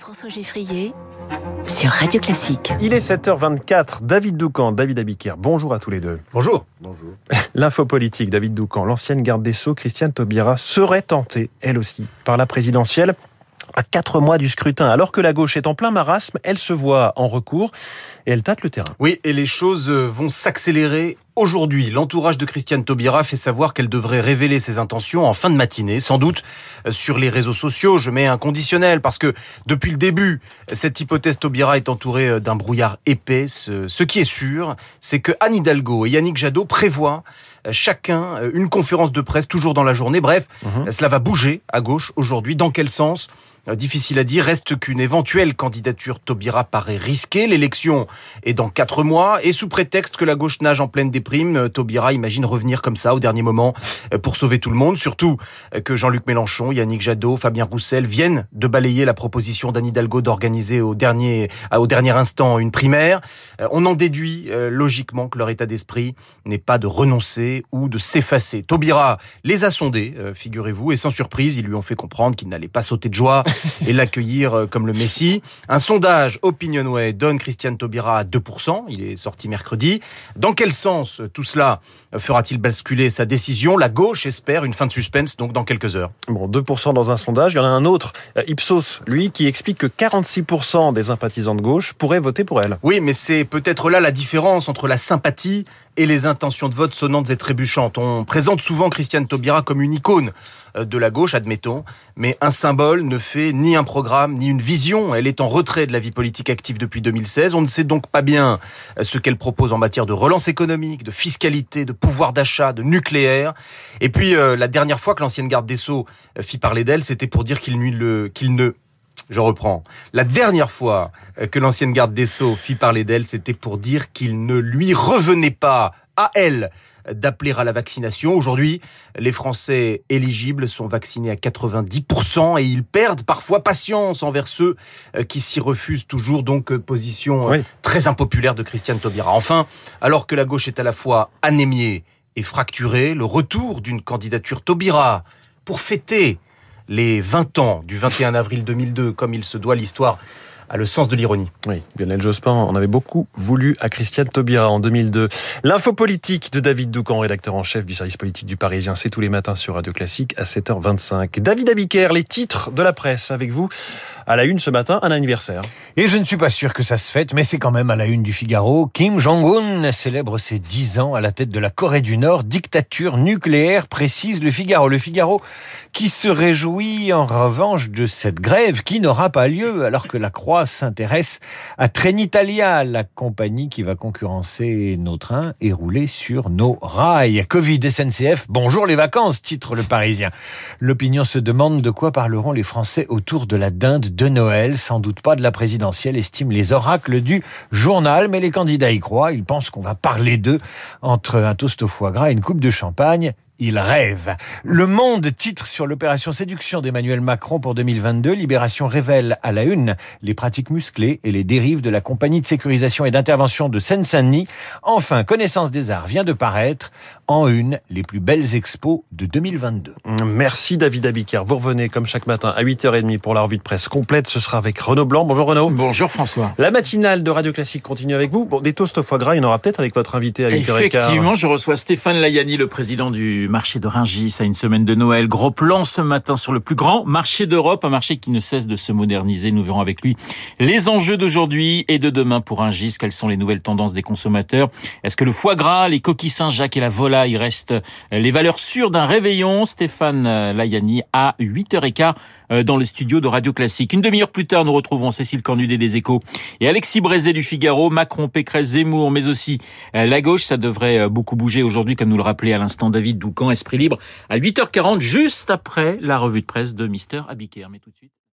François Geffrier sur Radio Classique. Il est 7h24. David Doucan, David Abiquière. Bonjour à tous les deux. Bonjour. Bonjour. L'info politique, David Doucan. L'ancienne garde des Sceaux, Christiane Taubira, serait tentée, elle aussi, par la présidentielle à quatre mois du scrutin. Alors que la gauche est en plein marasme, elle se voit en recours et elle tâte le terrain. Oui, et les choses euh, vont s'accélérer aujourd'hui. L'entourage de Christiane Taubira fait savoir qu'elle devrait révéler ses intentions en fin de matinée, sans doute sur les réseaux sociaux. Je mets un conditionnel parce que depuis le début, cette hypothèse Taubira est entourée d'un brouillard épais. Ce qui est sûr, c'est que Anne Hidalgo et Yannick Jadot prévoient chacun une conférence de presse toujours dans la journée. Bref, mhm. cela va bouger à gauche aujourd'hui. Dans quel sens? Euh, difficile à dire, reste qu'une éventuelle candidature Taubira paraît risquée. L'élection est dans quatre mois et sous prétexte que la gauche nage en pleine déprime, euh, Taubira imagine revenir comme ça au dernier moment euh, pour sauver tout le monde. Surtout que Jean-Luc Mélenchon, Yannick Jadot, Fabien Roussel viennent de balayer la proposition d'Anne Hidalgo d'organiser au dernier, au dernier instant une primaire. On en déduit logiquement que leur état d'esprit n'est pas de renoncer ou de s'effacer. Taubira les a sondés, figurez-vous, et sans surprise, ils lui ont fait comprendre qu'il n'allait pas sauter de joie et l'accueillir euh, comme le Messie. Un sondage Opinionway donne Christiane Taubira à 2%. Il est sorti mercredi. Dans quel sens tout cela fera-t-il basculer sa décision? La gauche espère une fin de suspense donc dans quelques heures. Bon, 2% dans un sondage. Il y en a un autre, euh, Ipsos, lui, qui explique que 46% des sympathisants de gauche pourraient voter pour elle. Oui, mais c'est peut-être là la différence entre la sympathie et les intentions de vote sonnantes et trébuchantes. On présente souvent Christiane Taubira comme une icône euh, de la gauche, admettons, mais un symbole ne fait ni un programme ni une vision. Elle est en retrait de la vie politique active depuis 2016. On ne sait donc pas bien euh, ce qu'elle propose en matière de relance économique, de fiscalité, de pouvoir d'achat, de nucléaire. Et puis euh, la dernière fois que l'ancienne garde des Sceaux fit parler d'elle, c'était pour dire qu'il qu'il ne je reprends. La dernière fois que l'ancienne garde des Sceaux fit parler d'elle, c'était pour dire qu'il ne lui revenait pas à elle d'appeler à la vaccination. Aujourd'hui, les Français éligibles sont vaccinés à 90% et ils perdent parfois patience envers ceux euh, qui s'y refusent toujours. Donc, euh, position euh, très impopulaire de Christiane Taubira. Enfin, alors que la gauche est à la fois anémiée et fracturée, le retour d'une candidature Taubira pour fêter les 20 ans du 21 avril 2002, comme il se doit l'histoire a le sens de l'ironie. Oui, Lionel Jospin en avait beaucoup voulu à Christiane Taubira en 2002. L'info politique de David Doucan, rédacteur en chef du service politique du Parisien, c'est tous les matins sur Radio Classique à 7h25. David Abiker, les titres de la presse avec vous à la une ce matin, un anniversaire. Et je ne suis pas sûr que ça se fête, mais c'est quand même à la une du Figaro. Kim Jong-un célèbre ses 10 ans à la tête de la Corée du Nord, dictature nucléaire, précise le Figaro. Le Figaro qui se réjouit en revanche de cette grève qui n'aura pas lieu alors que la Croix s'intéresse à Trenitalia, la compagnie qui va concurrencer nos trains et rouler sur nos rails. Covid SNCF, bonjour les vacances, titre le Parisien. L'opinion se demande de quoi parleront les Français autour de la dinde de Noël, sans doute pas de la présidentielle, estiment les oracles du journal, mais les candidats y croient, ils pensent qu'on va parler d'eux entre un toast au foie gras et une coupe de champagne il rêve. Le Monde titre sur l'opération séduction d'Emmanuel Macron pour 2022. Libération révèle à la une les pratiques musclées et les dérives de la compagnie de sécurisation et d'intervention de Seine-Saint-Denis. Enfin, Connaissance des Arts vient de paraître en une les plus belles expos de 2022. Merci David Abiker. Vous revenez comme chaque matin à 8h30 pour la revue de presse complète. Ce sera avec Renaud Blanc. Bonjour Renaud. Bonjour François. La matinale de Radio Classique continue avec vous. Bon, des toasts au foie gras, il y en aura peut-être avec votre invité à 8h15. Effectivement, je reçois Stéphane Layani, le président du marché de Ringis à une semaine de Noël. Gros plan ce matin sur le plus grand marché d'Europe, un marché qui ne cesse de se moderniser. Nous verrons avec lui les enjeux d'aujourd'hui et de demain pour Ringis. Quelles sont les nouvelles tendances des consommateurs? Est-ce que le foie gras, les coquilles Saint-Jacques et la volaille restent les valeurs sûres d'un réveillon? Stéphane Layani à 8h15 euh, dans le studio de Radio Classique. Une demi-heure plus tard, nous retrouvons Cécile Cornudet des Échos et Alexis Brézé du Figaro, Macron, Pécresse, Zemmour, mais aussi euh, la gauche. Ça devrait euh, beaucoup bouger aujourd'hui, comme nous le rappelait à l'instant David Doucan, Esprit Libre, à 8h40, juste après la revue de presse de Mister Abiker. Mais tout de suite.